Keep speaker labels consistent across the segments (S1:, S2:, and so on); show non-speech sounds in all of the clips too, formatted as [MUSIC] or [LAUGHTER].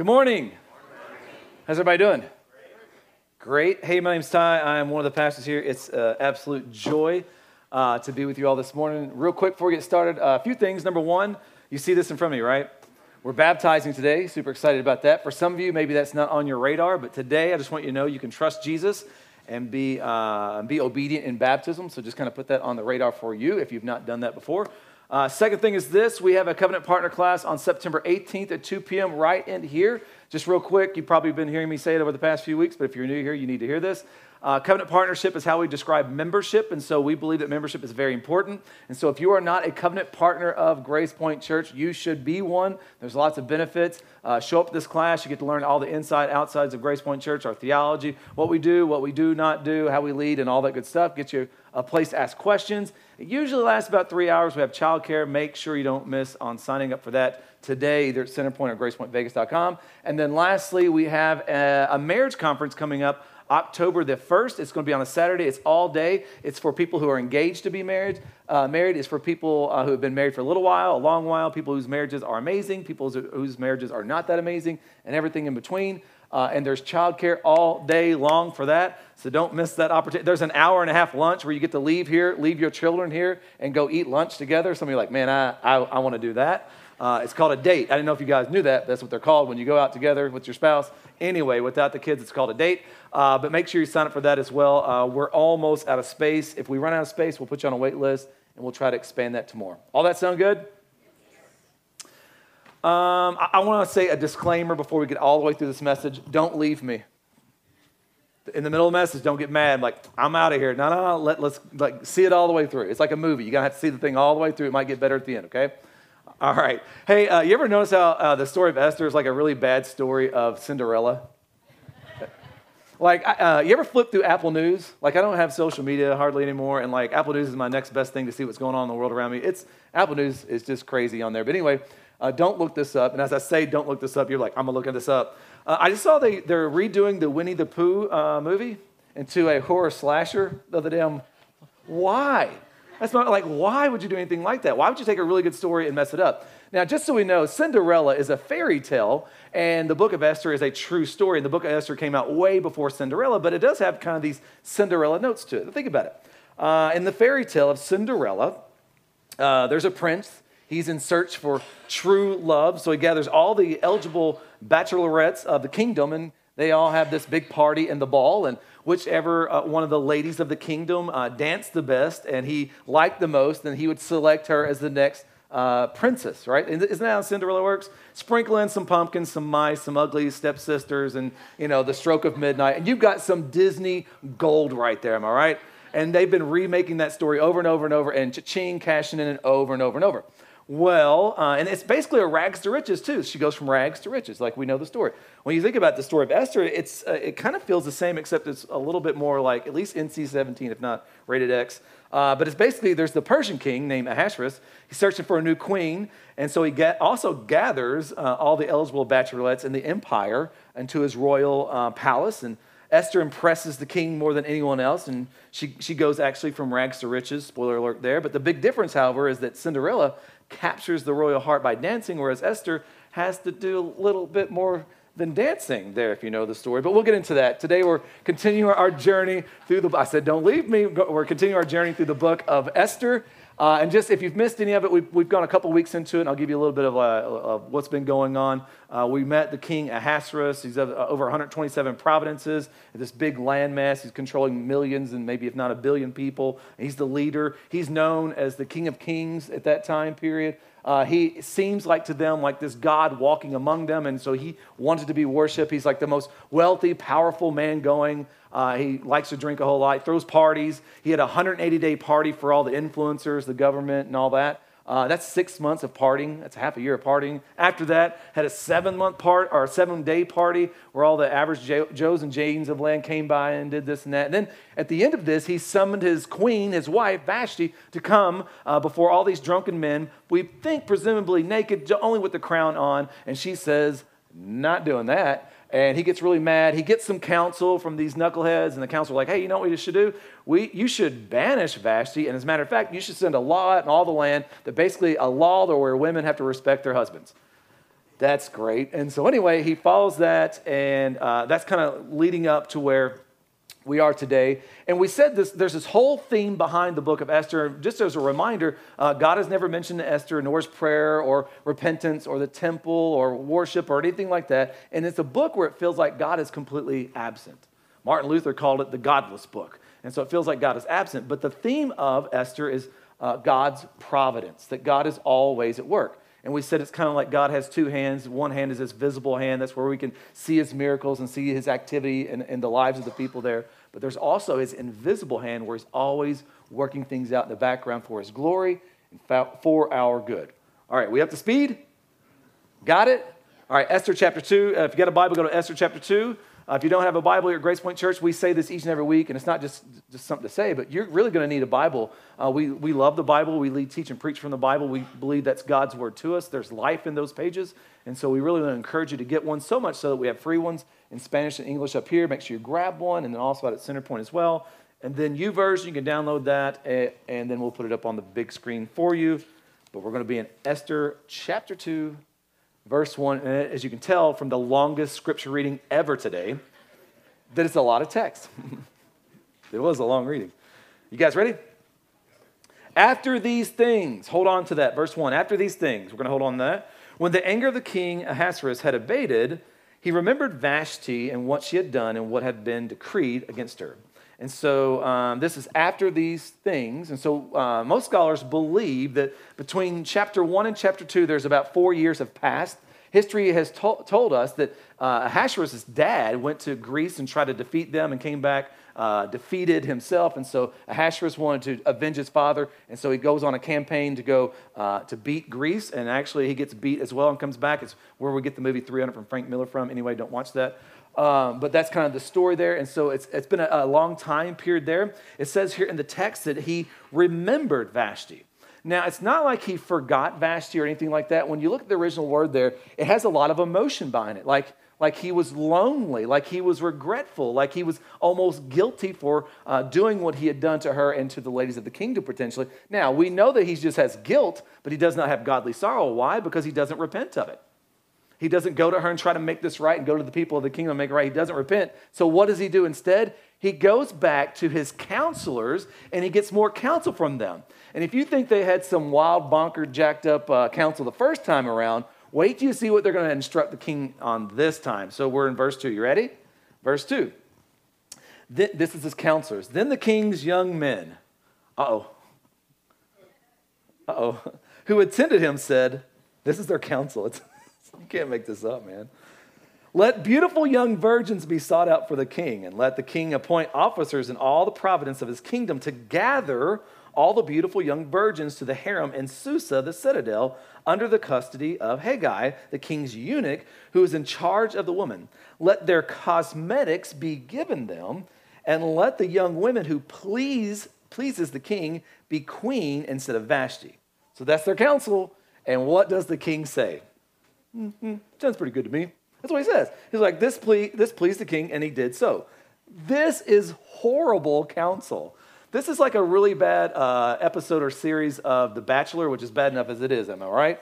S1: Good morning. How's everybody doing? Great. Hey, my name's Ty. I'm one of the pastors here. It's an absolute joy uh, to be with you all this morning. Real quick before we get started, uh, a few things. Number one, you see this in front of me, right? We're baptizing today. Super excited about that. For some of you, maybe that's not on your radar, but today I just want you to know you can trust Jesus and be, uh, be obedient in baptism. So just kind of put that on the radar for you if you've not done that before. Uh, second thing is this we have a covenant partner class on September 18th at 2 p.m. right in here. Just real quick, you've probably been hearing me say it over the past few weeks, but if you're new here, you need to hear this. Uh, covenant partnership is how we describe membership, and so we believe that membership is very important. And so, if you are not a covenant partner of Grace Point Church, you should be one. There's lots of benefits. Uh, show up to this class, you get to learn all the inside, outsides of Grace Point Church, our theology, what we do, what we do not do, how we lead, and all that good stuff. Get you a place to ask questions. It usually lasts about three hours. We have childcare. Make sure you don't miss on signing up for that today, either at Centerpoint or GracePointVegas.com. And then lastly, we have a, marriage conference coming up October the 1st. It's going to be on a Saturday. It's all day. It's for people who are engaged to be married. Uh, married is for people uh, who have been married for a little while, a long while, people whose marriages are amazing, people whose marriages are not that amazing, and everything in between. Uh, and there's childcare all day long for that. So don't miss that opportunity. There's an hour and a half lunch where you get to leave here, leave your children here, and go eat lunch together. Some of you like, man, I, I, I want to do that. Uh, it's called a date. I didn't know if you guys knew that. That's what they're called when you go out together with your spouse. Anyway, without the kids, it's called a date. Uh, but make sure you sign up for that as well. Uh, we're almost out of space. If we run out of space, we'll put you on a wait list and we'll try to expand that to more. All that sound good? Um, I, I want to say a disclaimer before we get all the way through this message. Don't leave me. In the middle of the message, don't get mad. Like, I'm out of here. No, no, no. Let, let's like, see it all the way through. It's like a movie. You're going to have to see the thing all the way through. It might get better at the end, okay? All right. Hey, uh, you ever notice how uh, the story of Esther is like a really bad story of Cinderella? [LAUGHS] like, uh, you ever flip through Apple News? Like, I don't have social media hardly anymore, and like, Apple News is my next best thing to see what's going on in the world around me. It's Apple News is just crazy on there. But anyway, uh, don't look this up. And as I say, don't look this up. You're like, I'm gonna look this up. Uh, I just saw they they're redoing the Winnie the Pooh uh, movie into a horror slasher the other day. I'm, why? That's not like, why would you do anything like that? Why would you take a really good story and mess it up? Now, just so we know, Cinderella is a fairy tale, and the book of Esther is a true story. And the book of Esther came out way before Cinderella, but it does have kind of these Cinderella notes to it. Think about it. Uh, in the fairy tale of Cinderella, uh, there's a prince. He's in search for true love. So he gathers all the eligible bachelorettes of the kingdom, and they all have this big party in the ball. And whichever uh, one of the ladies of the kingdom uh, danced the best and he liked the most, then he would select her as the next uh, princess, right? Isn't that how Cinderella works? Sprinkle in some pumpkins, some mice, some ugly stepsisters, and you know the stroke of midnight, and you've got some Disney gold right there. Am I right? And they've been remaking that story over and over and over, and cha-ching, cashing in it over and over and over. Well, uh, and it's basically a rags to riches too. She goes from rags to riches, like we know the story. When you think about the story of Esther, it's uh, it kind of feels the same, except it's a little bit more like at least NC-17, if not rated X. Uh, but it's basically there's the Persian king named Ahasuerus. He's searching for a new queen, and so he also gathers uh, all the eligible bachelorettes in the empire into his royal uh, palace. And Esther impresses the king more than anyone else, and she, she goes actually from rags to riches. Spoiler alert there. But the big difference, however, is that Cinderella captures the royal heart by dancing, whereas Esther has to do a little bit more than dancing there, if you know the story. But we'll get into that. Today we're continuing our journey through the, I said, don't leave me. We're continuing our journey through the book of Esther. Uh, and just if you've missed any of it, we've, we've gone a couple weeks into it, and I'll give you a little bit of, uh, of what's been going on. Uh, we met the king Ahasuerus. He's over 127 provinces, this big landmass. He's controlling millions and maybe, if not a billion people. He's the leader. He's known as the king of kings at that time period. Uh, he seems like to them like this God walking among them, and so he wanted to be worshiped. He's like the most wealthy, powerful man going. Uh, he likes to drink a whole lot, throws parties. He had a 180 day party for all the influencers, the government, and all that. Uh, that's six months of partying. That's half a year of partying. After that, had a seven month part or a seven day party where all the average Joes and Janes of land came by and did this and that. And then at the end of this, he summoned his queen, his wife Vashti, to come uh, before all these drunken men. We think presumably naked, only with the crown on. And she says, "Not doing that." And he gets really mad. He gets some counsel from these knuckleheads, and the council are like, hey, you know what we should do? We, you should banish Vashti, and as a matter of fact, you should send a law in all the land that basically a law where women have to respect their husbands. That's great. And so, anyway, he follows that, and uh, that's kind of leading up to where we are today. And we said this, there's this whole theme behind the book of Esther. Just as a reminder, uh, God has never mentioned Esther, nor is prayer or repentance or the temple or worship or anything like that. And it's a book where it feels like God is completely absent. Martin Luther called it the godless book. And so it feels like God is absent. But the theme of Esther is uh, God's providence, that God is always at work. And we said it's kind of like God has two hands. One hand is this visible hand, that's where we can see his miracles and see his activity in, in the lives of the people there. But there's also his invisible hand where he's always working things out in the background for his glory and for our good. All right, we up to speed? Got it? All right, Esther chapter 2. Uh, if you got a Bible, go to Esther chapter 2. Uh, if you don't have a Bible at Grace Point Church, we say this each and every week, and it's not just, just something to say, but you're really going to need a Bible. Uh, we, we love the Bible. We lead, teach, and preach from the Bible. We believe that's God's word to us. There's life in those pages. And so we really want to encourage you to get one so much so that we have free ones in Spanish and English up here. Make sure you grab one, and then also at Centerpoint as well. And then YouVersion, you can download that, and then we'll put it up on the big screen for you. But we're going to be in Esther chapter 2, verse 1. And as you can tell from the longest scripture reading ever today, that it's a lot of text. [LAUGHS] it was a long reading. You guys ready? After these things, hold on to that, verse 1. After these things, we're going to hold on to that. When the anger of the king Ahasuerus had abated, he remembered Vashti and what she had done and what had been decreed against her. And so um, this is after these things. And so uh, most scholars believe that between chapter 1 and chapter 2, there's about four years have passed. History has to- told us that uh, Ahasuerus' dad went to Greece and tried to defeat them and came back uh, defeated himself. And so Ahasuerus wanted to avenge his father. And so he goes on a campaign to go uh, to beat Greece. And actually, he gets beat as well and comes back. It's where we get the movie 300 from Frank Miller from. Anyway, don't watch that. Um, but that's kind of the story there. And so it's, it's been a, a long time period there. It says here in the text that he remembered Vashti. Now, it's not like he forgot Vashti or anything like that. When you look at the original word there, it has a lot of emotion behind it. Like, like he was lonely, like he was regretful, like he was almost guilty for uh, doing what he had done to her and to the ladies of the kingdom potentially. Now, we know that he just has guilt, but he does not have godly sorrow. Why? Because he doesn't repent of it. He doesn't go to her and try to make this right and go to the people of the kingdom and make it right. He doesn't repent. So, what does he do instead? He goes back to his counselors and he gets more counsel from them. And if you think they had some wild, bonker, jacked up uh, counsel the first time around, wait till you see what they're going to instruct the king on this time. So we're in verse 2. You ready? Verse 2. This is his counselors. Then the king's young men, uh oh, uh oh, [LAUGHS] who attended him said, This is their counsel. [LAUGHS] It's, you can't make this up, man. Let beautiful young virgins be sought out for the king, and let the king appoint officers in all the providence of his kingdom to gather all the beautiful young virgins to the harem in Susa, the citadel, under the custody of Hegai, the king's eunuch, who is in charge of the woman. Let their cosmetics be given them, and let the young women who please pleases the king be queen instead of Vashti. So that's their counsel. And what does the king say? Mm-hmm. Sounds pretty good to me. That's what he says. He's like, this, ple- this pleased the king, and he did so. This is horrible counsel. This is like a really bad uh, episode or series of The Bachelor, which is bad enough as it is. Am I right?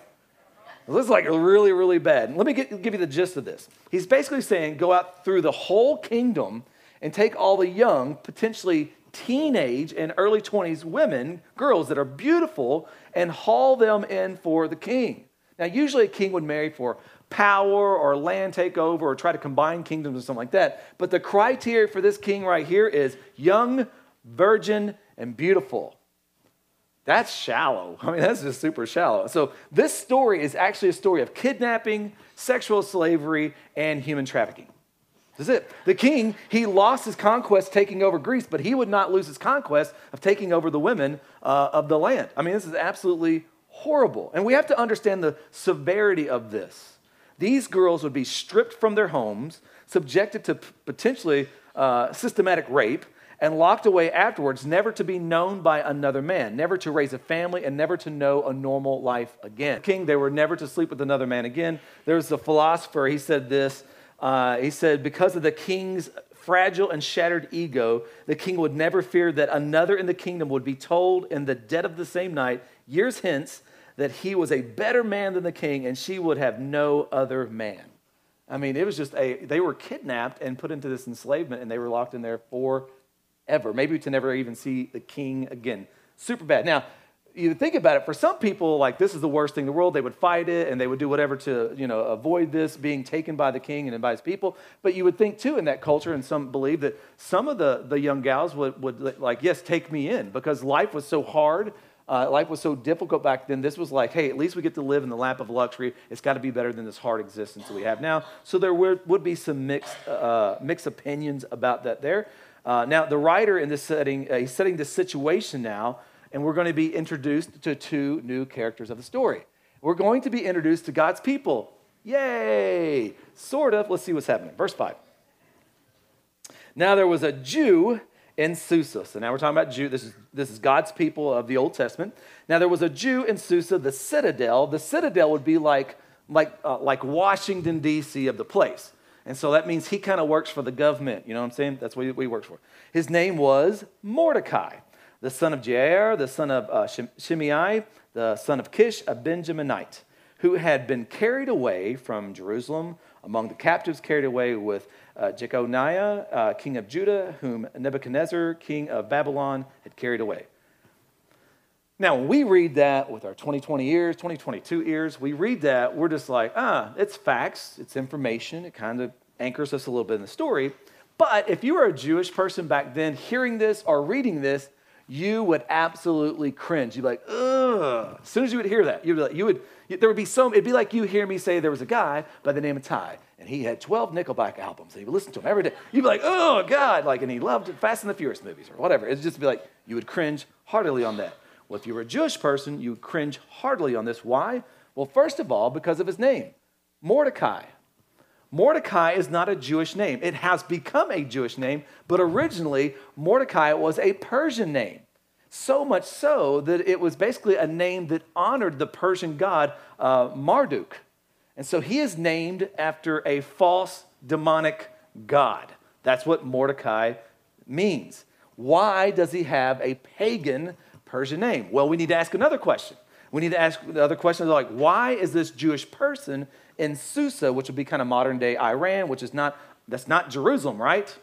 S1: This is like really, really bad. let me get, give you the gist of this. He's basically saying go out through the whole kingdom and take all the young, potentially teenage and early 20s women, girls that are beautiful, and haul them in for the king. Now, usually a king would marry for power or land takeover or try to combine kingdoms or something like that. But the criteria for this king right here is young, virgin, and beautiful. That's shallow. [LAUGHS] I mean, that's just super shallow. So, this story is actually a story of kidnapping, sexual slavery, and human trafficking. This is it. The king, he lost his conquest taking over Greece, but he would not lose his conquest of taking over the women uh, of the land. I mean, this is absolutely horrible. And we have to understand the severity of this. These girls would be stripped from their homes, subjected to potentially uh, systematic rape, and locked away afterwards, never to be known by another man, never to raise a family, and never to know a normal life again. King, they were never to sleep with another man again. There's a philosopher, he said this. Uh, he said, because of the king's fragile and shattered ego, the king would never fear that another in the kingdom would be told in the dead of the same night, years hence, that he was a better man than the king, and she would have no other man. I mean, it was just a, they were kidnapped and put into this enslavement, and they were locked in there forever, maybe to never even see the king again. Super bad. Now, you think about it, for some people, like this is the worst thing in the world. They would fight it and they would do whatever to, you know, avoid this being taken by the king and by his people. But you would think too in that culture, and some believe that some of the, the young gals would, would like, yes, take me in because life was so hard. Uh, life was so difficult back then. This was like, hey, at least we get to live in the lap of luxury. It's got to be better than this hard existence we have now. So there would, would be some mixed, uh, mixed opinions about that there. Uh, now, the writer in this setting, uh, he's setting this situation now and we're going to be introduced to two new characters of the story. We're going to be introduced to God's people. Yay! Sort of. Let's see what's happening. Verse 5. Now there was a Jew in Susa. So now we're talking about Jew. This is, this is God's people of the Old Testament. Now there was a Jew in Susa, the citadel. The citadel would be like, like, uh, like Washington, D.C. of the place. And so that means he kind of works for the government. You know what I'm saying? That's what he, works for. His name was Mordecai the son of Jair, the son of uh, Shimei, the son of Kish, a Benjaminite, who had been carried away from Jerusalem among the captives, carried away with uh, Jeconiah, uh, king of Judah, whom Nebuchadnezzar, king of Babylon, had carried away. Now, when we read that with our 2020 ears, 2022 ears, we read that, we're just like, ah, it's facts, it's information, it kind of anchors us a little bit in the story. But if you were a Jewish person back then hearing this or reading this, you would absolutely cringe. You'd be like, ugh. As soon as you would hear that, you'd be like, you would, there would be some, it'd be like you hear me say there was a guy by the name of Ty, and he had 12 Nickelback albums, and he would listen to them every day. You'd be like, oh, God, like, and he loved Fast and the Furious movies or whatever. It'd just be like, you would cringe heartily on that. Well, if you were a Jewish person, you would cringe heartily on this. Why? Well, first of all, because of his name, Mordecai. Mordecai is not a Jewish name. It has become a Jewish name, but originally Mordecai was a Persian name. So much so that it was basically a name that honored the Persian god uh, Marduk. And so he is named after a false demonic god. That's what Mordecai means. Why does he have a pagan Persian name? Well, we need to ask another question. We need to ask the other questions like, why is this Jewish person in Susa, which would be kind of modern day Iran, which is not, that's not Jerusalem, right?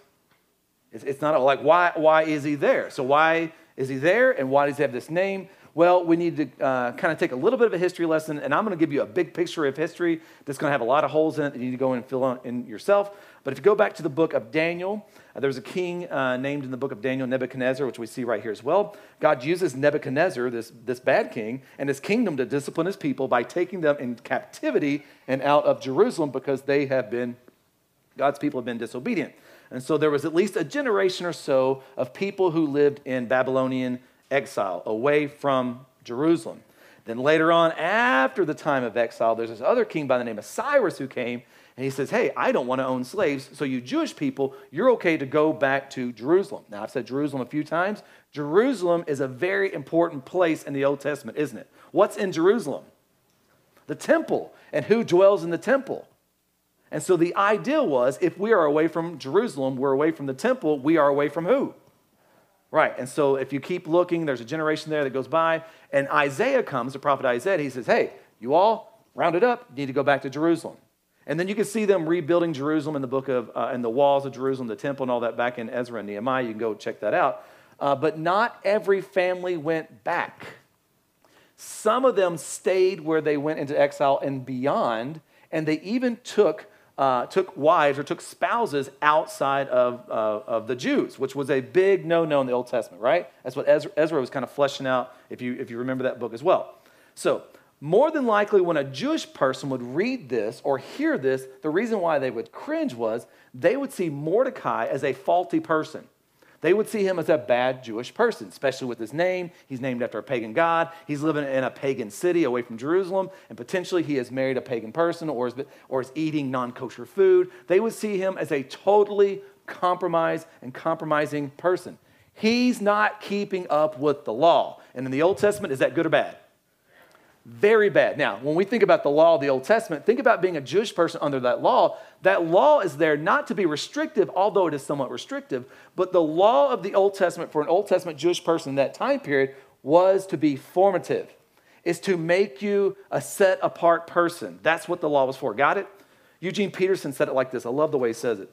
S1: It's, it's not like, why, why is he there? So, why is he there and why does he have this name? Well, we need to uh, kind of take a little bit of a history lesson, and I'm going to give you a big picture of history that's going to have a lot of holes in it that you need to go and fill in yourself. But if you go back to the book of Daniel, uh, there's a king uh, named in the book of Daniel, Nebuchadnezzar, which we see right here as well. God uses Nebuchadnezzar, this, this bad king, and his kingdom to discipline his people by taking them in captivity and out of Jerusalem because they have been, God's people have been disobedient. And so there was at least a generation or so of people who lived in Babylonian exile away from Jerusalem. Then later on, after the time of exile, there's this other king by the name of Cyrus who came and he says, Hey, I don't want to own slaves, so you Jewish people, you're okay to go back to Jerusalem. Now, I've said Jerusalem a few times. Jerusalem is a very important place in the Old Testament, isn't it? What's in Jerusalem? The temple. And who dwells in the temple? And so the idea was if we are away from Jerusalem, we're away from the temple, we are away from who? Right. And so if you keep looking, there's a generation there that goes by, and Isaiah comes, the prophet Isaiah, he says, Hey, you all round it up, you need to go back to Jerusalem. And then you can see them rebuilding Jerusalem in the book of, uh, in the walls of Jerusalem, the temple, and all that back in Ezra and Nehemiah. You can go check that out. Uh, but not every family went back. Some of them stayed where they went into exile and beyond, and they even took, uh, took wives or took spouses outside of, uh, of the Jews, which was a big no no in the Old Testament, right? That's what Ezra, Ezra was kind of fleshing out, if you, if you remember that book as well. So, more than likely, when a Jewish person would read this or hear this, the reason why they would cringe was they would see Mordecai as a faulty person. They would see him as a bad Jewish person, especially with his name. He's named after a pagan god. He's living in a pagan city away from Jerusalem, and potentially he has married a pagan person or is, or is eating non kosher food. They would see him as a totally compromised and compromising person. He's not keeping up with the law. And in the Old Testament, is that good or bad? Very bad. Now, when we think about the law of the Old Testament, think about being a Jewish person under that law. That law is there not to be restrictive, although it is somewhat restrictive, but the law of the Old Testament for an Old Testament Jewish person in that time period was to be formative. is to make you a set apart person. That's what the law was for. Got it? Eugene Peterson said it like this. I love the way he says it.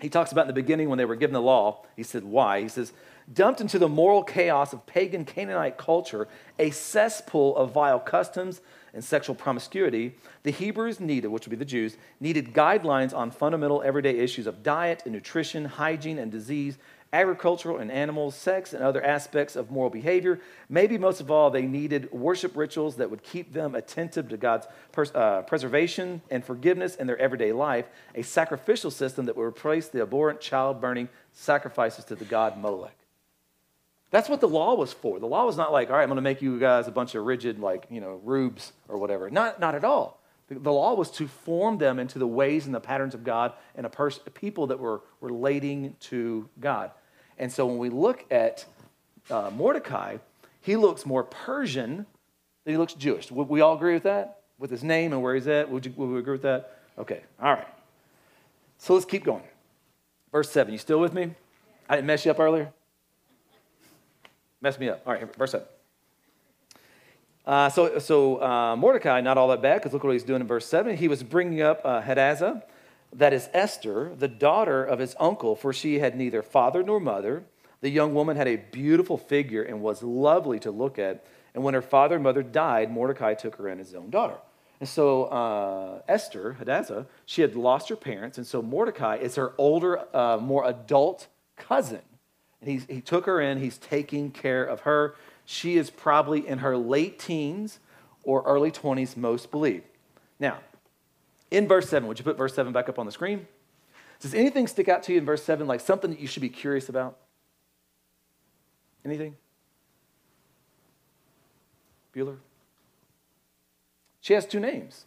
S1: He talks about in the beginning when they were given the law, he said, Why? He says, Dumped into the moral chaos of pagan Canaanite culture, a cesspool of vile customs and sexual promiscuity, the Hebrews needed, which would be the Jews, needed guidelines on fundamental everyday issues of diet and nutrition, hygiene and disease, agricultural and animals, sex, and other aspects of moral behavior. Maybe most of all, they needed worship rituals that would keep them attentive to God's pers- uh, preservation and forgiveness in their everyday life, a sacrificial system that would replace the abhorrent child burning sacrifices to the god Molech. That's what the law was for. The law was not like, all right, I'm going to make you guys a bunch of rigid, like, you know, rubes or whatever. Not, not at all. The law was to form them into the ways and the patterns of God and a pers- people that were relating to God. And so when we look at uh, Mordecai, he looks more Persian than he looks Jewish. Would we all agree with that? With his name and where he's at? Would, you, would we agree with that? Okay, all right. So let's keep going. Verse 7. You still with me? I didn't mess you up earlier? Mess me up. All right, verse 7. Uh, so so uh, Mordecai, not all that bad, because look what he's doing in verse 7. He was bringing up uh, Hadassah, that is Esther, the daughter of his uncle, for she had neither father nor mother. The young woman had a beautiful figure and was lovely to look at. And when her father and mother died, Mordecai took her in as his own daughter. And so uh, Esther, Hadassah, she had lost her parents. And so Mordecai is her older, uh, more adult cousin. And he's, he took her in, he's taking care of her. She is probably in her late teens or early 20s, most believe. Now, in verse 7, would you put verse 7 back up on the screen? Does anything stick out to you in verse 7, like something that you should be curious about? Anything? Bueller? She has two names.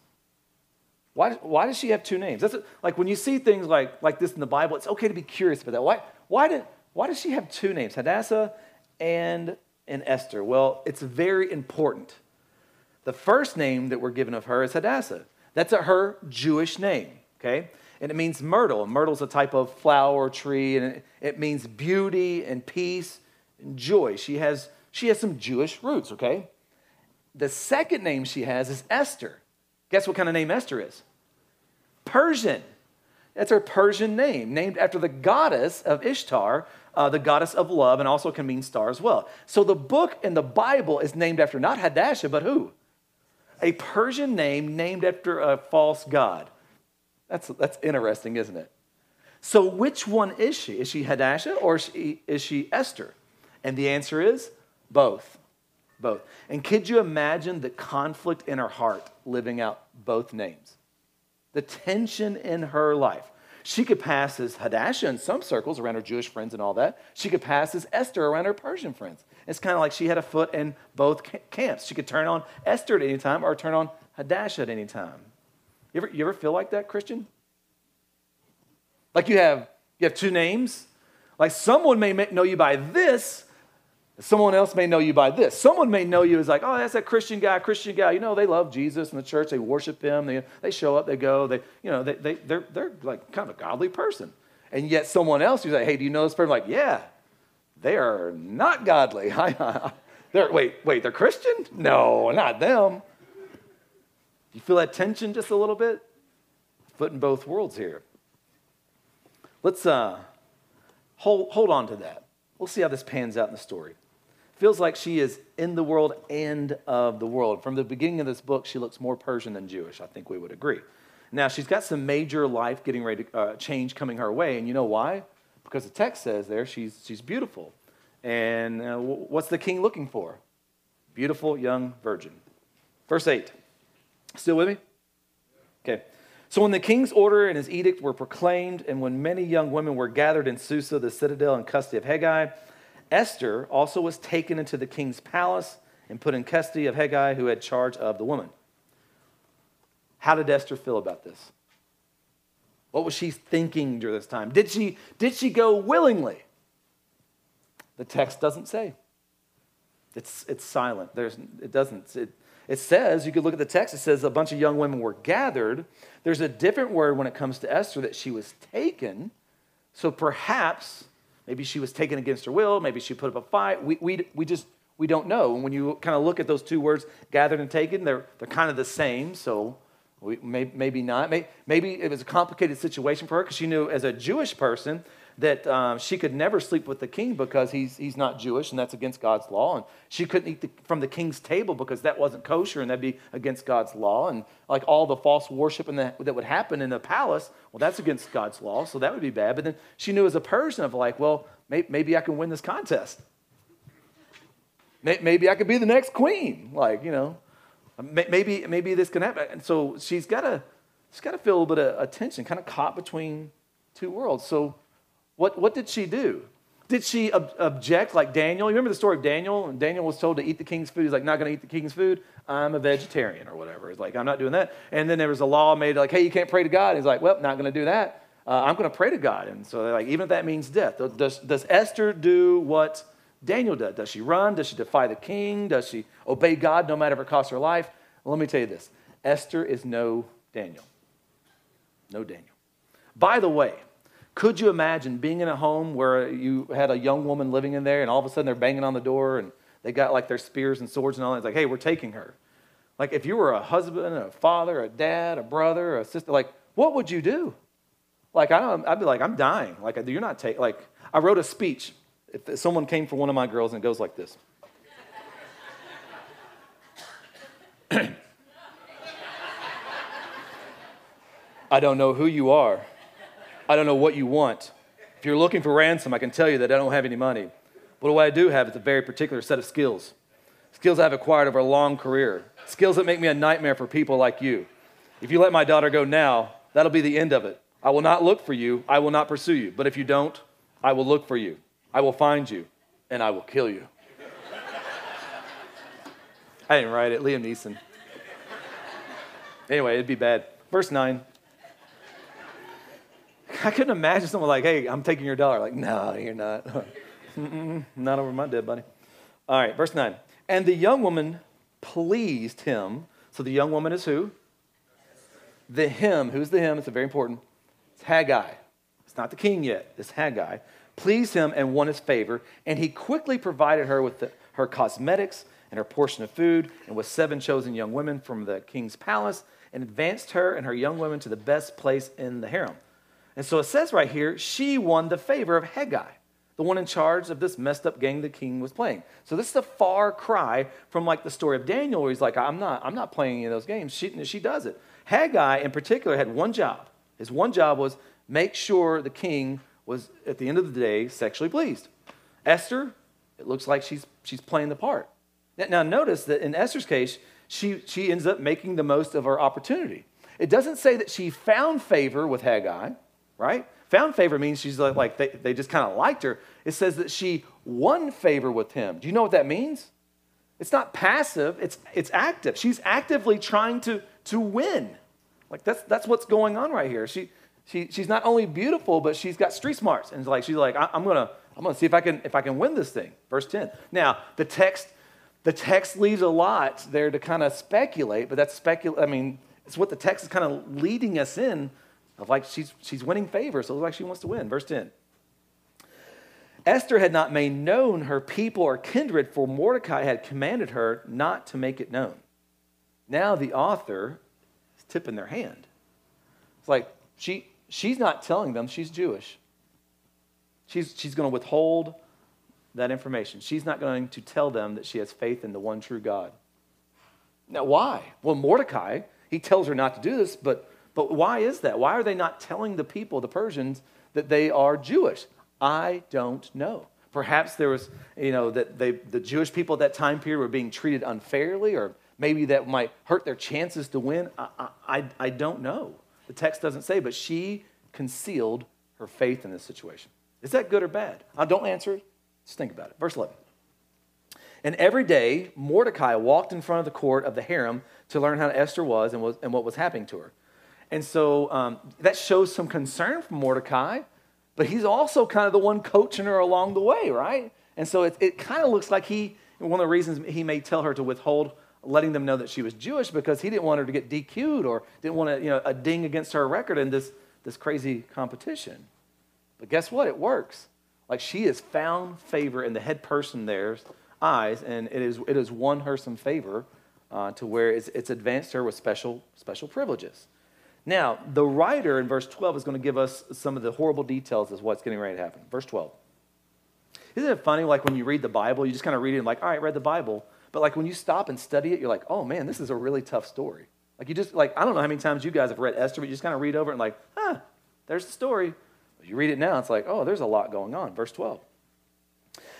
S1: Why, why does she have two names? That's like when you see things like, like this in the Bible, it's okay to be curious about that. Why, why, did, why does she have two names, Hadassah and, and Esther? Well, it's very important. The first name that we're given of her is Hadassah. That's a, her Jewish name, okay? And it means myrtle. And myrtle's a type of flower tree, and it, it means beauty and peace and joy. She has, she has some Jewish roots, okay? The second name she has is Esther. Guess what kind of name Esther is? Persian. That's her Persian name, named after the goddess of Ishtar, uh, the goddess of love, and also can mean star as well. So the book in the Bible is named after not Hadassah, but who? A Persian name named after a false god. That's, that's interesting, isn't it? So which one is she? Is she Hadassah or is she, is she Esther? And the answer is both. Both. And could you imagine the conflict in her heart living out both names? The tension in her life. She could pass as Hadassah in some circles around her Jewish friends and all that. She could pass as Esther around her Persian friends. It's kind of like she had a foot in both camps. She could turn on Esther at any time or turn on Hadassah at any time. You ever, you ever feel like that, Christian? Like you have, you have two names? Like someone may know you by this, Someone else may know you by this. Someone may know you as like, oh, that's that Christian guy, Christian guy. You know, they love Jesus and the church. They worship him. They, they show up, they go. They, you know, they, they, they're, they're like kind of a godly person. And yet someone else who's like, hey, do you know this person? Like, yeah, they are not godly. [LAUGHS] they're, wait, wait, they're Christian? No, not them. You feel that tension just a little bit? Foot in both worlds here. Let's uh, hold, hold on to that. We'll see how this pans out in the story feels like she is in the world and of the world. From the beginning of this book, she looks more Persian than Jewish. I think we would agree. Now, she's got some major life getting ready to uh, change coming her way, and you know why? Because the text says there she's, she's beautiful. And uh, what's the king looking for? Beautiful young virgin. Verse 8. Still with me? Okay. So when the king's order and his edict were proclaimed, and when many young women were gathered in Susa, the citadel in custody of Hegai, Esther also was taken into the king's palace and put in custody of Hegai, who had charge of the woman. How did Esther feel about this? What was she thinking during this time? Did she, did she go willingly? The text doesn't say. It's, it's silent. There's, it doesn't. It, it says, you could look at the text, it says a bunch of young women were gathered. There's a different word when it comes to Esther that she was taken. So perhaps Maybe she was taken against her will. Maybe she put up a fight. We, we, we just We don't know. And when you kind of look at those two words, gathered and taken, they're, they're kind of the same. So we, may, maybe not. Maybe, maybe it was a complicated situation for her because she knew as a Jewish person that um, she could never sleep with the king because he's, he's not Jewish and that's against God's law. And she couldn't eat the, from the king's table because that wasn't kosher and that'd be against God's law. And like all the false worship the, that would happen in the palace, well, that's against God's law. So that would be bad. But then she knew as a Persian of like, well, may, maybe I can win this contest. Maybe I could be the next queen. Like, you know, maybe, maybe this can happen. And so she's got to, she's got to feel a little bit of attention, kind of caught between two worlds. So what, what did she do? Did she ob- object like Daniel? You remember the story of Daniel? And Daniel was told to eat the king's food. He's like, not going to eat the king's food. I'm a vegetarian or whatever. He's like, I'm not doing that. And then there was a law made like, hey, you can't pray to God. He's like, well, not going to do that. Uh, I'm going to pray to God. And so they're like, even if that means death. Does, does Esther do what Daniel did? Does she run? Does she defy the king? Does she obey God no matter if it costs her life? Well, let me tell you this Esther is no Daniel. No Daniel. By the way, could you imagine being in a home where you had a young woman living in there and all of a sudden they're banging on the door and they got like their spears and swords and all that? It's like, hey, we're taking her. Like if you were a husband, a father, a dad, a brother, a sister, like what would you do? Like I don't, I'd be like, I'm dying. Like you're not taking. Like I wrote a speech. If someone came for one of my girls and it goes like this. [CLEARS THROAT] I don't know who you are. I don't know what you want. If you're looking for ransom, I can tell you that I don't have any money. But what I do have is a very particular set of skills. Skills I've acquired over a long career. Skills that make me a nightmare for people like you. If you let my daughter go now, that'll be the end of it. I will not look for you. I will not pursue you. But if you don't, I will look for you. I will find you, and I will kill you. [LAUGHS] I didn't write it. Liam Neeson. Anyway, it'd be bad. Verse 9. [LAUGHS] I couldn't imagine someone like, hey, I'm taking your dollar. Like, no, you're not. [LAUGHS] not over my dead buddy. All right, verse 9. And the young woman pleased him. So the young woman is who? The him. Who's the him? It's a very important. It's Haggai. It's not the king yet. It's Haggai. Pleased him and won his favor. And he quickly provided her with the, her cosmetics and her portion of food and with seven chosen young women from the king's palace and advanced her and her young women to the best place in the harem. And so it says right here, she won the favor of Haggai, the one in charge of this messed up gang the king was playing. So this is a far cry from like the story of Daniel, where he's like, I'm not, I'm not playing any of those games. She, she does it. Haggai, in particular, had one job. His one job was make sure the king was, at the end of the day, sexually pleased. Esther, it looks like she's, she's playing the part. Now, notice that in Esther's case, she, she ends up making the most of her opportunity. It doesn't say that she found favor with Haggai right? Found favor means she's like, like they, they just kind of liked her. It says that she won favor with him. Do you know what that means? It's not passive, it's, it's active. She's actively trying to, to win. Like that's, that's what's going on right here. She, she, she's not only beautiful, but she's got street smarts. And like, she's like, I, am gonna, I'm gonna see if I can, if I can win this thing. Verse 10. Now, the text, the text leaves a lot there to kind of speculate, but that's speculate. I mean, it's what the text is kind of leading us in of like she's, she's winning favor, so it looks like she wants to win. Verse 10. Esther had not made known her people or kindred, for Mordecai had commanded her not to make it known. Now the author is tipping their hand. It's like she, she's not telling them she's Jewish. She's, she's going to withhold that information. She's not going to tell them that she has faith in the one true God. Now, why? Well, Mordecai, he tells her not to do this, but but why is that? Why are they not telling the people, the Persians, that they are Jewish? I don't know. Perhaps there was, you know, that they, the Jewish people at that time period were being treated unfairly, or maybe that might hurt their chances to win. I, I, I don't know. The text doesn't say, but she concealed her faith in this situation. Is that good or bad? I don't answer it. Just think about it. Verse 11. And every day, Mordecai walked in front of the court of the harem to learn how Esther was and, was, and what was happening to her. And so um, that shows some concern from Mordecai, but he's also kind of the one coaching her along the way, right? And so it, it kind of looks like he, one of the reasons he may tell her to withhold letting them know that she was Jewish because he didn't want her to get DQ'd or didn't want you know, a ding against her record in this, this crazy competition. But guess what? It works. Like she has found favor in the head person there's eyes, and it, is, it has won her some favor uh, to where it's, it's advanced her with special, special privileges. Now, the writer in verse 12 is going to give us some of the horrible details of what's getting ready to happen. Verse 12. Isn't it funny, like when you read the Bible, you just kind of read it and like, all right, read the Bible. But like when you stop and study it, you're like, oh man, this is a really tough story. Like you just, like, I don't know how many times you guys have read Esther, but you just kind of read over it and like, huh, there's the story. But you read it now, it's like, oh, there's a lot going on. Verse 12.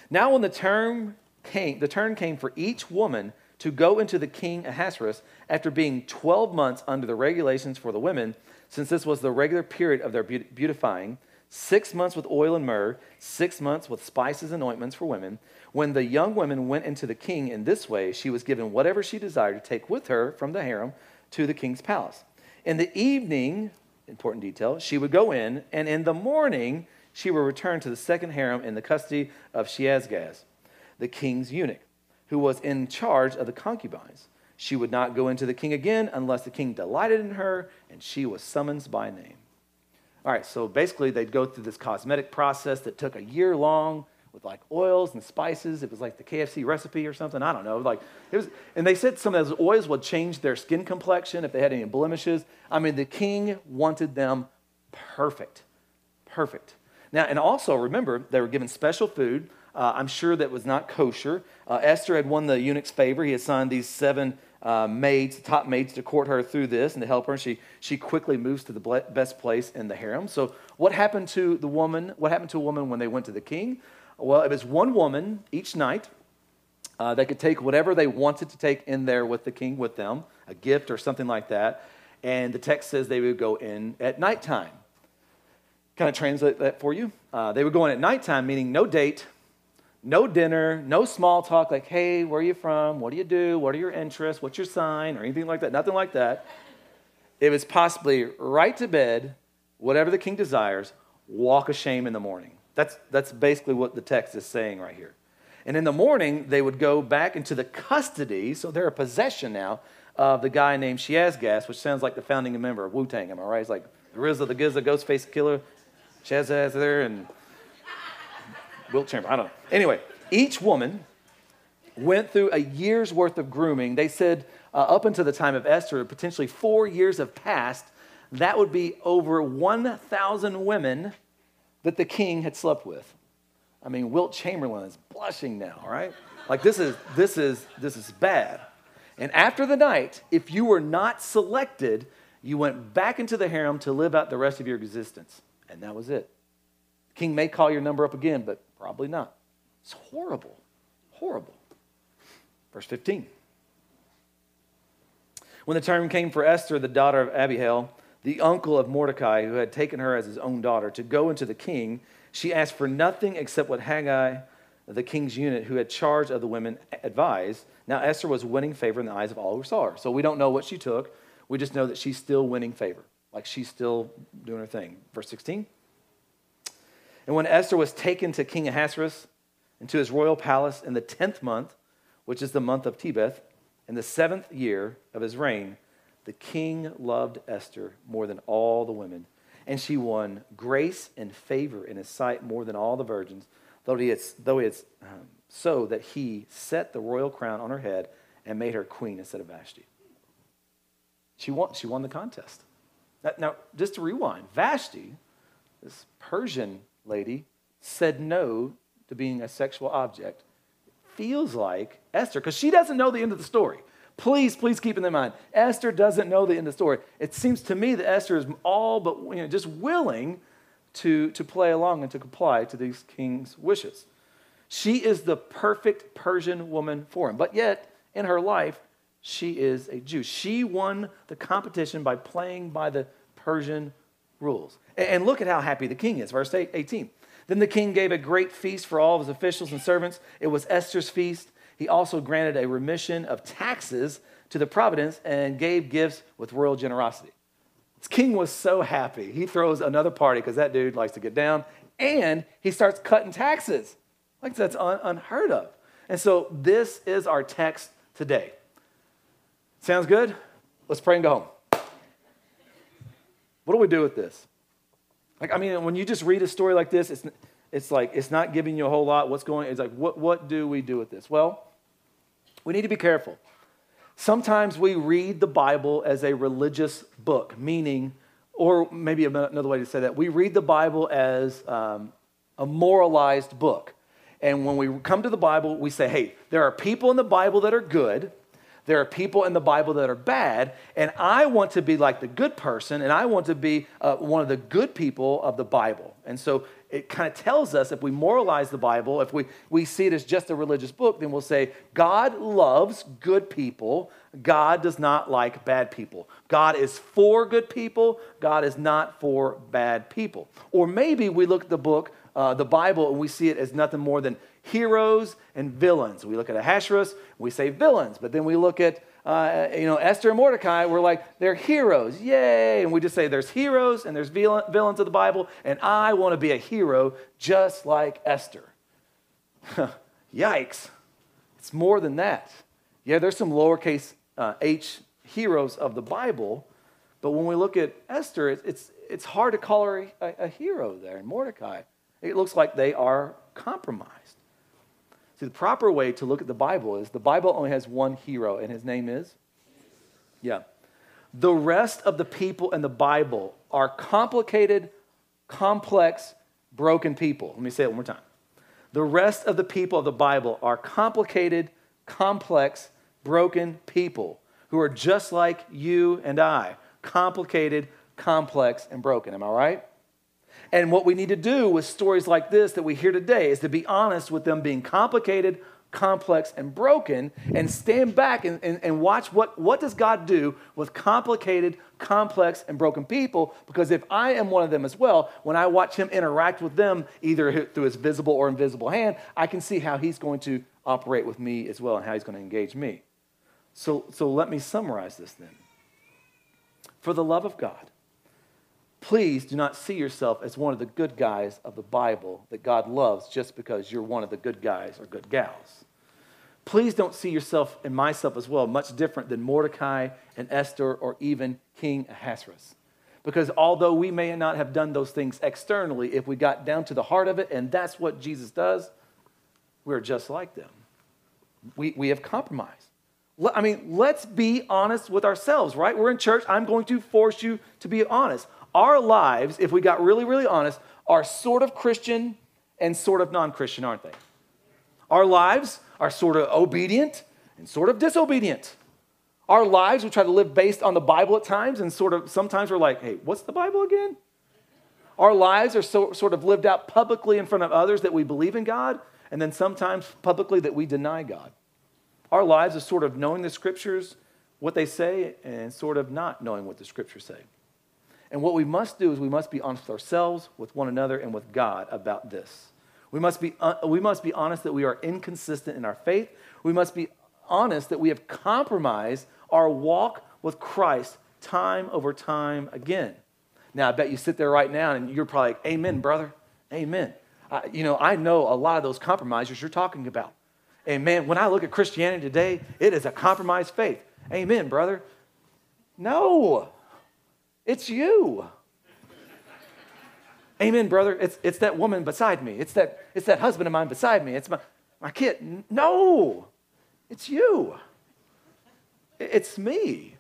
S1: Now when the term came, the turn came for each woman to go into the king Ahasuerus after being 12 months under the regulations for the women, since this was the regular period of their beautifying, six months with oil and myrrh, six months with spices and ointments for women. When the young woman went into the king in this way, she was given whatever she desired to take with her from the harem to the king's palace. In the evening, important detail, she would go in, and in the morning, she would return to the second harem in the custody of Shaashgaz, the king's eunuch, who was in charge of the concubines. She would not go into the king again unless the king delighted in her, and she was summoned by name. All right, so basically they'd go through this cosmetic process that took a year long with like oils and spices. It was like the KFC recipe or something. I don't know. Like it was, and they said some of those oils would change their skin complexion if they had any blemishes. I mean, the king wanted them perfect, perfect. Now, and also remember, they were given special food. Uh, I'm sure that was not kosher. Uh, Esther had won the eunuch's favor. He assigned these seven uh, maids, top maids, to court her through this and to help her. And she, she quickly moves to the best place in the harem. So, what happened to the woman? What happened to a woman when they went to the king? Well, it was one woman each night. Uh, they could take whatever they wanted to take in there with the king with them, a gift or something like that. And the text says they would go in at nighttime. Kind of translate that for you. Uh, they would go in at nighttime, meaning no date, no dinner, no small talk like, hey, where are you from? What do you do? What are your interests? What's your sign? Or anything like that. Nothing like that. It was possibly right to bed, whatever the king desires, walk of shame in the morning. That's, that's basically what the text is saying right here. And in the morning, they would go back into the custody, so they're a possession now, of the guy named Shaashgaz, which sounds like the founding member of Wu Tang, am I right? It's like the RZA, the GZA, Ghostface Shazaz there, and Wilt Chamberlain. I don't know. Anyway, each woman went through a year's worth of grooming. They said uh, up until the time of Esther, potentially four years have passed. That would be over 1,000 women that the king had slept with. I mean, Wilt Chamberlain is blushing now, right? Like this is this is this is bad. And after the night, if you were not selected, you went back into the harem to live out the rest of your existence. And that was it. King may call your number up again, but probably not. It's horrible. Horrible. Verse 15. When the time came for Esther, the daughter of Abihail, the uncle of Mordecai, who had taken her as his own daughter, to go into the king, she asked for nothing except what Haggai, the king's eunuch, who had charge of the women, advised. Now, Esther was winning favor in the eyes of all who saw her. So we don't know what she took. We just know that she's still winning favor. Like she's still doing her thing. Verse 16. And when Esther was taken to King Ahasuerus into his royal palace in the tenth month, which is the month of Tebeth, in the seventh year of his reign, the king loved Esther more than all the women, and she won grace and favor in his sight more than all the virgins, though he had, though he had um, so that he set the royal crown on her head and made her queen instead of Vashti. She won, she won the contest. Now, now, just to rewind, Vashti, this Persian lady, said no to being a sexual object. Feels like Esther, because she doesn't know the end of the story. Please, please keep in mind, Esther doesn't know the end of the story. It seems to me that Esther is all but you know, just willing to, to play along and to comply to these king's wishes. She is the perfect Persian woman for him. But yet, in her life, she is a Jew. She won the competition by playing by the Persian rules. And look at how happy the king is. Verse 18. Then the king gave a great feast for all of his officials and servants. It was Esther's feast. He also granted a remission of taxes to the providence and gave gifts with royal generosity. This king was so happy. He throws another party because that dude likes to get down, and he starts cutting taxes. Like that's un- unheard of. And so this is our text today. Sounds good? Let's pray and go home. What do we do with this? Like, I mean, when you just read a story like this, it's, it's like it's not giving you a whole lot. What's going? It's like what what do we do with this? Well, we need to be careful. Sometimes we read the Bible as a religious book, meaning, or maybe another way to say that, we read the Bible as um, a moralized book. And when we come to the Bible, we say, hey, there are people in the Bible that are good, there are people in the Bible that are bad, and I want to be like the good person, and I want to be uh, one of the good people of the Bible. And so it kind of tells us if we moralize the Bible, if we, we see it as just a religious book, then we'll say God loves good people. God does not like bad people. God is for good people. God is not for bad people. Or maybe we look at the book, uh, the Bible, and we see it as nothing more than heroes and villains. We look at Ahasuerus, we say villains, but then we look at uh, you know, Esther and Mordecai We're like, they're heroes, yay. And we just say there's heroes and there's villains of the Bible, and I want to be a hero just like Esther. [LAUGHS] Yikes. It's more than that. Yeah, there's some lowercase uh, h heroes of the Bible, but when we look at Esther, it's, it's, it's hard to call her a, a hero there, and Mordecai. It looks like they are compromised. See, the proper way to look at the Bible is the Bible only has one hero, and his name is? Yeah. The rest of the people in the Bible are complicated, complex, broken people. Let me say it one more time. The rest of the people of the Bible are complicated, complex, broken people who are just like you and I. Complicated, complex, and broken. Am I right? And what we need to do with stories like this that we hear today is to be honest with them being complicated, complex, and broken, and stand back and, and, and watch what, what does God do with complicated, complex, and broken people. Because if I am one of them as well, when I watch him interact with them, either through his visible or invisible hand, I can see how he's going to operate with me as well and how he's going to engage me. So, so let me summarize this then. For the love of God, Please do not see yourself as one of the good guys of the Bible that God loves just because you're one of the good guys or good gals. Please don't see yourself and myself as well much different than Mordecai and Esther or even King Ahasuerus. Because although we may not have done those things externally, if we got down to the heart of it, and that's what Jesus does, we're just like them. We, we have compromised. I mean, let's be honest with ourselves, right? We're in church. I'm going to force you to be honest. Our lives, if we got really, really honest, are sort of Christian and sort of non Christian, aren't they? Our lives are sort of obedient and sort of disobedient. Our lives, we try to live based on the Bible at times, and sort of sometimes we're like, hey, what's the Bible again? Our lives are so, sort of lived out publicly in front of others that we believe in God, and then sometimes publicly that we deny God. Our lives are sort of knowing the scriptures, what they say, and sort of not knowing what the scriptures say. And what we must do is we must be honest with ourselves, with one another, and with God about this. We must be, uh, we must be honest that we are inconsistent in our faith. We must be honest that we have compromised our walk with Christ time over time again. Now, I bet you sit there right now and you're probably like, Amen, brother. Amen. I, you know, I know a lot of those compromisers you're talking about. And man, when I look at Christianity today, it is a compromised faith. Amen, brother. No, it's you. Amen, brother. It's, it's that woman beside me. It's that, it's that husband of mine beside me. It's my, my kid. No, it's you. It's me.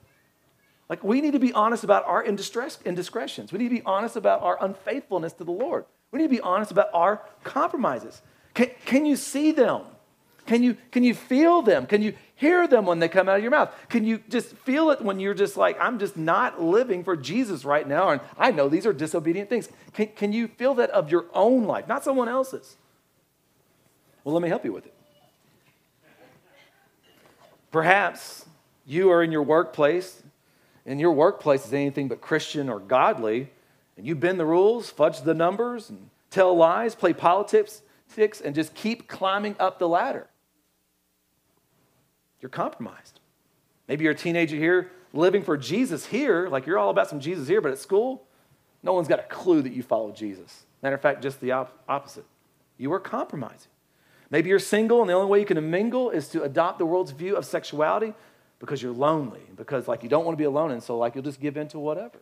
S1: Like, we need to be honest about our indiscretions. We need to be honest about our unfaithfulness to the Lord. We need to be honest about our compromises. Can, can you see them? Can you, can you feel them? Can you hear them when they come out of your mouth? Can you just feel it when you're just like, I'm just not living for Jesus right now, and I know these are disobedient things? Can, can you feel that of your own life, not someone else's? Well, let me help you with it. Perhaps you are in your workplace, and your workplace is anything but Christian or godly, and you bend the rules, fudge the numbers, and tell lies, play politics, and just keep climbing up the ladder you're compromised. Maybe you're a teenager here living for Jesus here, like you're all about some Jesus here, but at school, no one's got a clue that you follow Jesus. Matter of fact, just the op- opposite. You are compromising. Maybe you're single, and the only way you can mingle is to adopt the world's view of sexuality because you're lonely, because like you don't want to be alone, and so like you'll just give in to whatever.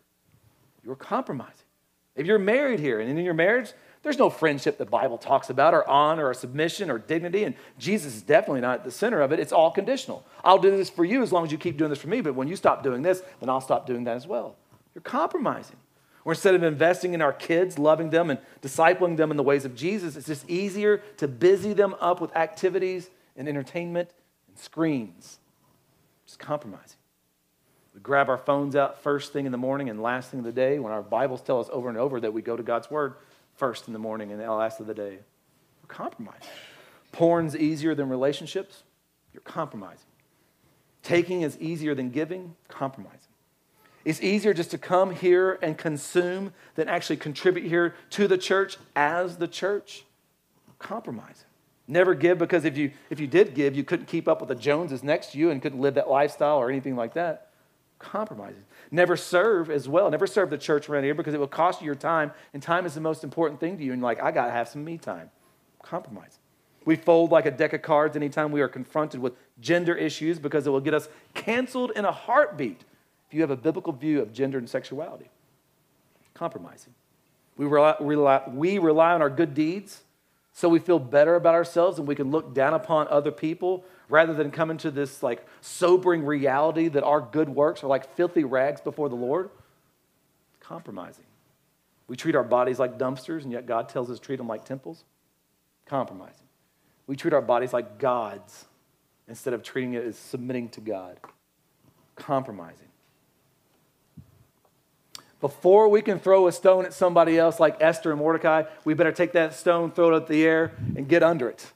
S1: You're compromising. If you're married here, and in your marriage, There's no friendship the Bible talks about, or honor, or submission, or dignity, and Jesus is definitely not at the center of it. It's all conditional. I'll do this for you as long as you keep doing this for me, but when you stop doing this, then I'll stop doing that as well. You're compromising. Or instead of investing in our kids, loving them, and discipling them in the ways of Jesus, it's just easier to busy them up with activities and entertainment and screens. Just compromising. We grab our phones out first thing in the morning and last thing of the day when our Bibles tell us over and over that we go to God's Word first in the morning and the last of the day. We're compromising. Porn's easier than relationships. You're compromising. Taking is easier than giving. Compromising. It's easier just to come here and consume than actually contribute here to the church as the church. Compromising. Never give because if you, if you did give, you couldn't keep up with the Joneses next to you and couldn't live that lifestyle or anything like that compromising. Never serve as well. Never serve the church around here because it will cost you your time, and time is the most important thing to you. And like, I got to have some me time. Compromise. We fold like a deck of cards anytime we are confronted with gender issues because it will get us canceled in a heartbeat if you have a biblical view of gender and sexuality. Compromising. We rely, rely, we rely on our good deeds so we feel better about ourselves and we can look down upon other people rather than coming to this like sobering reality that our good works are like filthy rags before the Lord? Compromising. We treat our bodies like dumpsters, and yet God tells us to treat them like temples. Compromising. We treat our bodies like gods instead of treating it as submitting to God. Compromising. Before we can throw a stone at somebody else like Esther and Mordecai, we better take that stone, throw it up the air, and get under it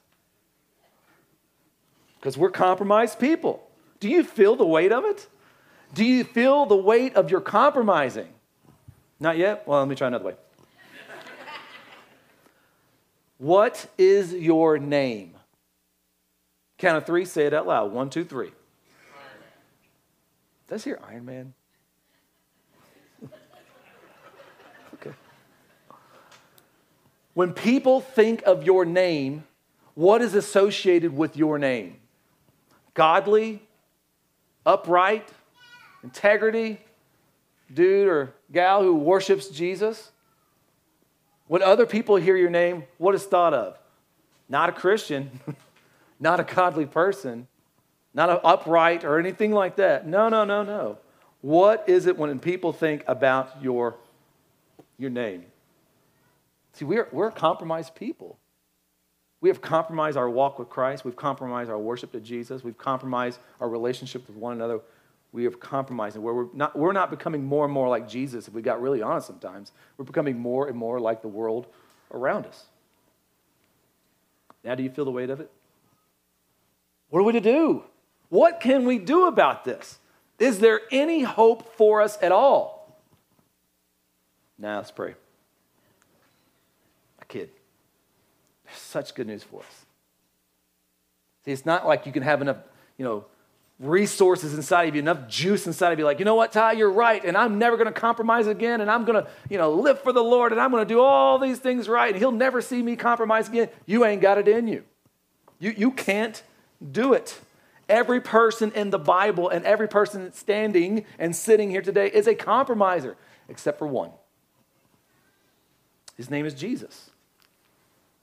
S1: because we're compromised people. Do you feel the weight of it? Do you feel the weight of your compromising? Not yet? Well, let me try another way. what is your name? Count of three, say it out loud. One, two, three. Does here Iron Man? [LAUGHS] okay. When people think of your name, what is associated with your name? Godly, upright, integrity dude or gal who worships Jesus? When other people hear your name, what is thought of? Not a Christian, [LAUGHS] not a godly person, not an upright or anything like that. No, no, no, no. What is it when people think about your, your name? See, we're, we're a compromised people. We have compromised our walk with Christ. We've compromised our worship to Jesus. We've compromised our relationship with one another. We have compromised, where we're not, we're not becoming more and more like Jesus. If we got really honest sometimes, we're becoming more and more like the world around us. Now, do you feel the weight of it? What are we to do? What can we do about this? Is there any hope for us at all? Now, let's pray. A kid such good news for us. See, it's not like you can have enough, you know, resources inside of you, enough juice inside of you, like, you know what, Ty, you're right, and I'm never going to compromise again, and I'm going to, you know, live for the Lord, and I'm going to do all these things right, and He'll never see me compromise again. You ain't got it in you. You, you can't do it. Every person in the Bible and every person standing and sitting here today is a compromiser, except for one. His name is Jesus.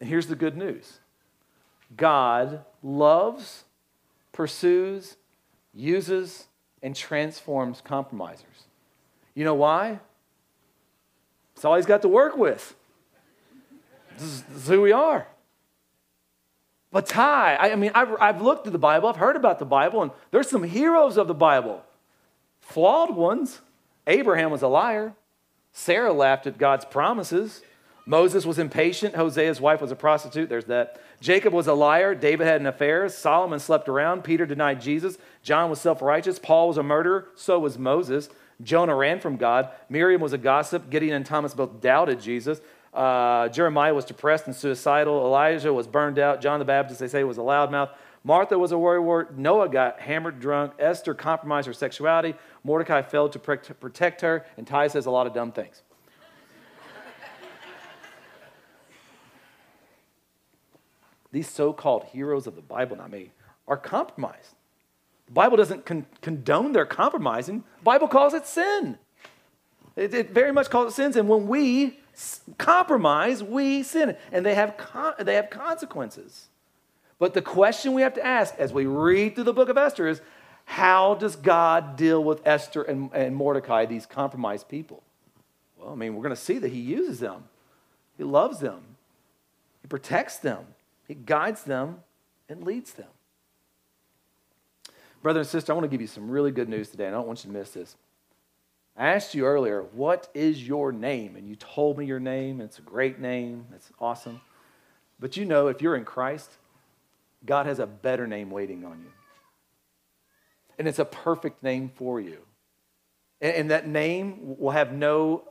S1: And here's the good news God loves, pursues, uses, and transforms compromisers. You know why? It's all he's got to work with. This is, who we are. But Ty, I, I mean, I've, I've looked at the Bible, I've heard about the Bible, and there's some heroes of the Bible, flawed ones. Abraham was a liar. Sarah laughed at God's promises. Moses was impatient. Hosea's wife was a prostitute. There's that. Jacob was a liar. David had an affair. Solomon slept around. Peter denied Jesus. John was self righteous. Paul was a murderer. So was Moses. Jonah ran from God. Miriam was a gossip. Gideon and Thomas both doubted Jesus. Uh, Jeremiah was depressed and suicidal. Elijah was burned out. John the Baptist, they say, was a loudmouth. Martha was a worrywart. Noah got hammered drunk. Esther compromised her sexuality. Mordecai failed to protect her. And Ty says a lot of dumb things. These so called heroes of the Bible, not me, are compromised. The Bible doesn't con- condone their compromising, the Bible calls it sin. It, it very much calls it sins. And when we compromise, we sin. And they have, con- they have consequences. But the question we have to ask as we read through the book of Esther is how does God deal with Esther and, and Mordecai, these compromised people? Well, I mean, we're going to see that he uses them, he loves them, he protects them, he guides them, and leads them. Brother and sister, I want to give you some really good news today, and I don't want you to miss this. I asked you earlier, what is your name? And you told me your name. It's a great name. It's awesome. But you know, if you're in Christ, God has a better name waiting on you. And it's a perfect name for you. And, that name will have no,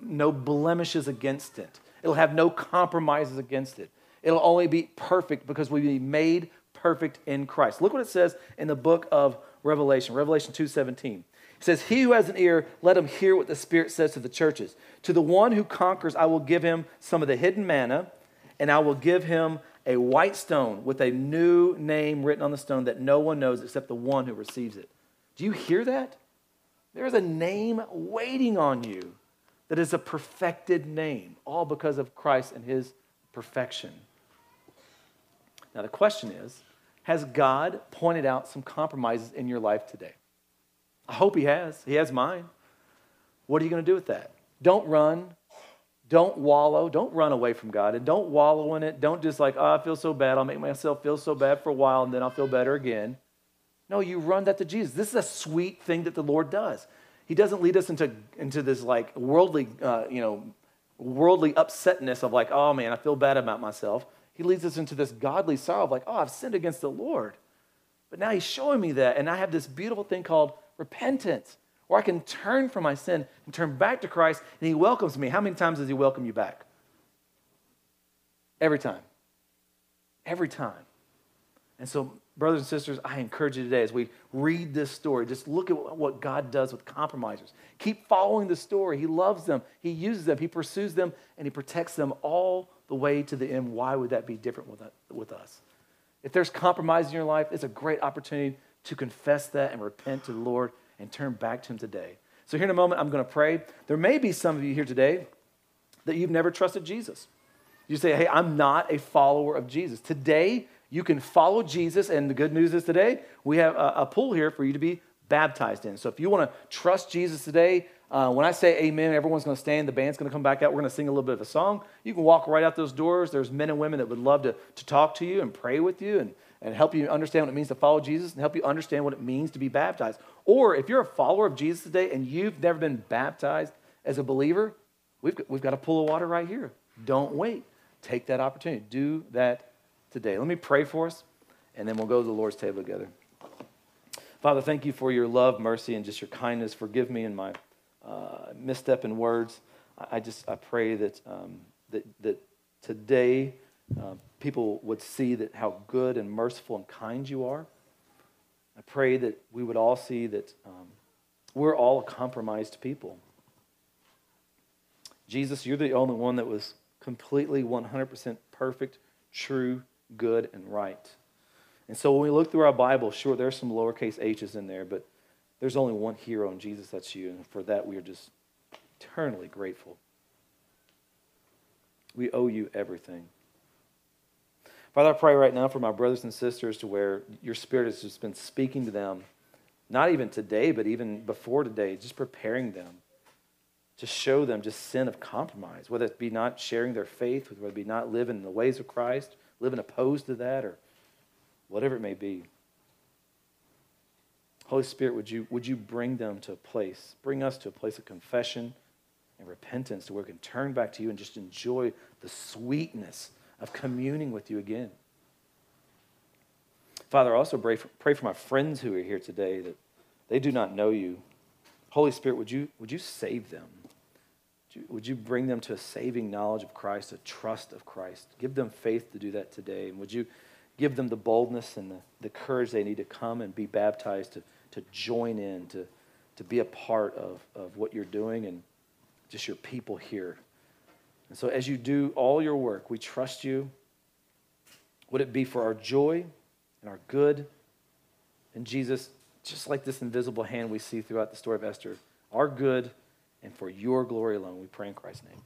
S1: no blemishes against it, it'll have no compromises against it. It'll only be perfect because we'll be made perfect in Christ. Look what it says in the book of Revelation, Revelation 2:17. It says, "He who has an ear, let him hear what the Spirit says to the churches. To the one who conquers, I will give him some of the hidden manna, and I will give him a white stone with a new name written on the stone that no one knows except the one who receives it. Do you hear that? There is a name waiting on you that is a perfected name, all because of Christ and his perfection. Now, the question is Has God pointed out some compromises in your life today? I hope He has. He has mine. What are you going to do with that? Don't run. Don't wallow. Don't run away from God. And don't wallow in it. Don't just like, oh, I feel so bad. I'll make myself feel so bad for a while and then I'll feel better again. No, you run that to Jesus. This is a sweet thing that the Lord does. He doesn't lead us into, into this like worldly, uh, you know, worldly upsetness of like, oh man, I feel bad about myself. He leads us into this godly sorrow of like, oh, I've sinned against the Lord. But now he's showing me that. And I have this beautiful thing called repentance where I can turn from my sin and turn back to Christ, and He welcomes me. How many times does He welcome you back? Every time. Every time. And so, brothers and sisters, I encourage you today as we read this story, just look at what God does with compromisers. Keep following the story. He loves them, He uses them, He pursues them, and He protects them all the way to the end. Why would that be different with, with us? If there's compromise in your life, it's a great opportunity to confess that and repent to the Lord and turn back to Him today. So, here in a moment, I'm going to pray. There may be some of you here today that you've never trusted Jesus. You say, Hey, I'm not a follower of Jesus. Today, you can follow Jesus, and the good news is today, we have a, a pool here for you to be baptized in. So, if you want to trust Jesus today, uh, when I say amen, everyone's going to stand. The band's going to come back out. We're going to sing a little bit of a song. You can walk right out those doors. There's men and women that would love to, to talk to you and pray with you and, and help you understand what it means to follow Jesus and help you understand what it means to be baptized. Or if you're a follower of Jesus today and you've never been baptized as a believer, we've got, we've got a pool of water right here. Don't wait. Take that opportunity. Do that today. Let me pray for us, and then we'll go to the Lord's table together. Father, thank you for your love, mercy, and just your kindness. Forgive me in my uh, misstep in words. I, just I pray that um, that that today uh, people would see that how good and merciful and kind you are. I pray that we would all see that um, we're all compromised people. Jesus, you're the only one that was completely 100% perfect, true, good, and right. And so when we look through our Bible, sure, there's some lowercase h's in there, but there's only one hero in Jesus, that's you. And for that, we are just eternally grateful. We owe you everything. Father, I pray right now for my brothers and sisters to where your spirit has just been speaking to them, not even today, but even before today, just preparing them to show them just sin of compromise, whether it be not sharing their faith, whether it be not living in the ways of Christ, living opposed to that, or whatever it may be. Holy Spirit, would you, would you bring them to a place, bring us to a place of confession and repentance to where we can turn back to you and just enjoy the sweetness of communing with you again. Father, I also pray for, pray for my friends who are here today that they do not know you. Holy Spirit, would you, would you save them? Would you, would you bring them to a saving knowledge of Christ, a trust of Christ? Give them faith to do that today. And would you give them the boldness and the, the courage they need to come and be baptized, to, to join in, to, to be a part of, of what you're doing and just your people here and so, as you do all your work, we trust you. Would it be for our joy and our good? And Jesus, just like this invisible hand we see throughout the story of Esther, our good and for your glory alone, we pray in Christ's name.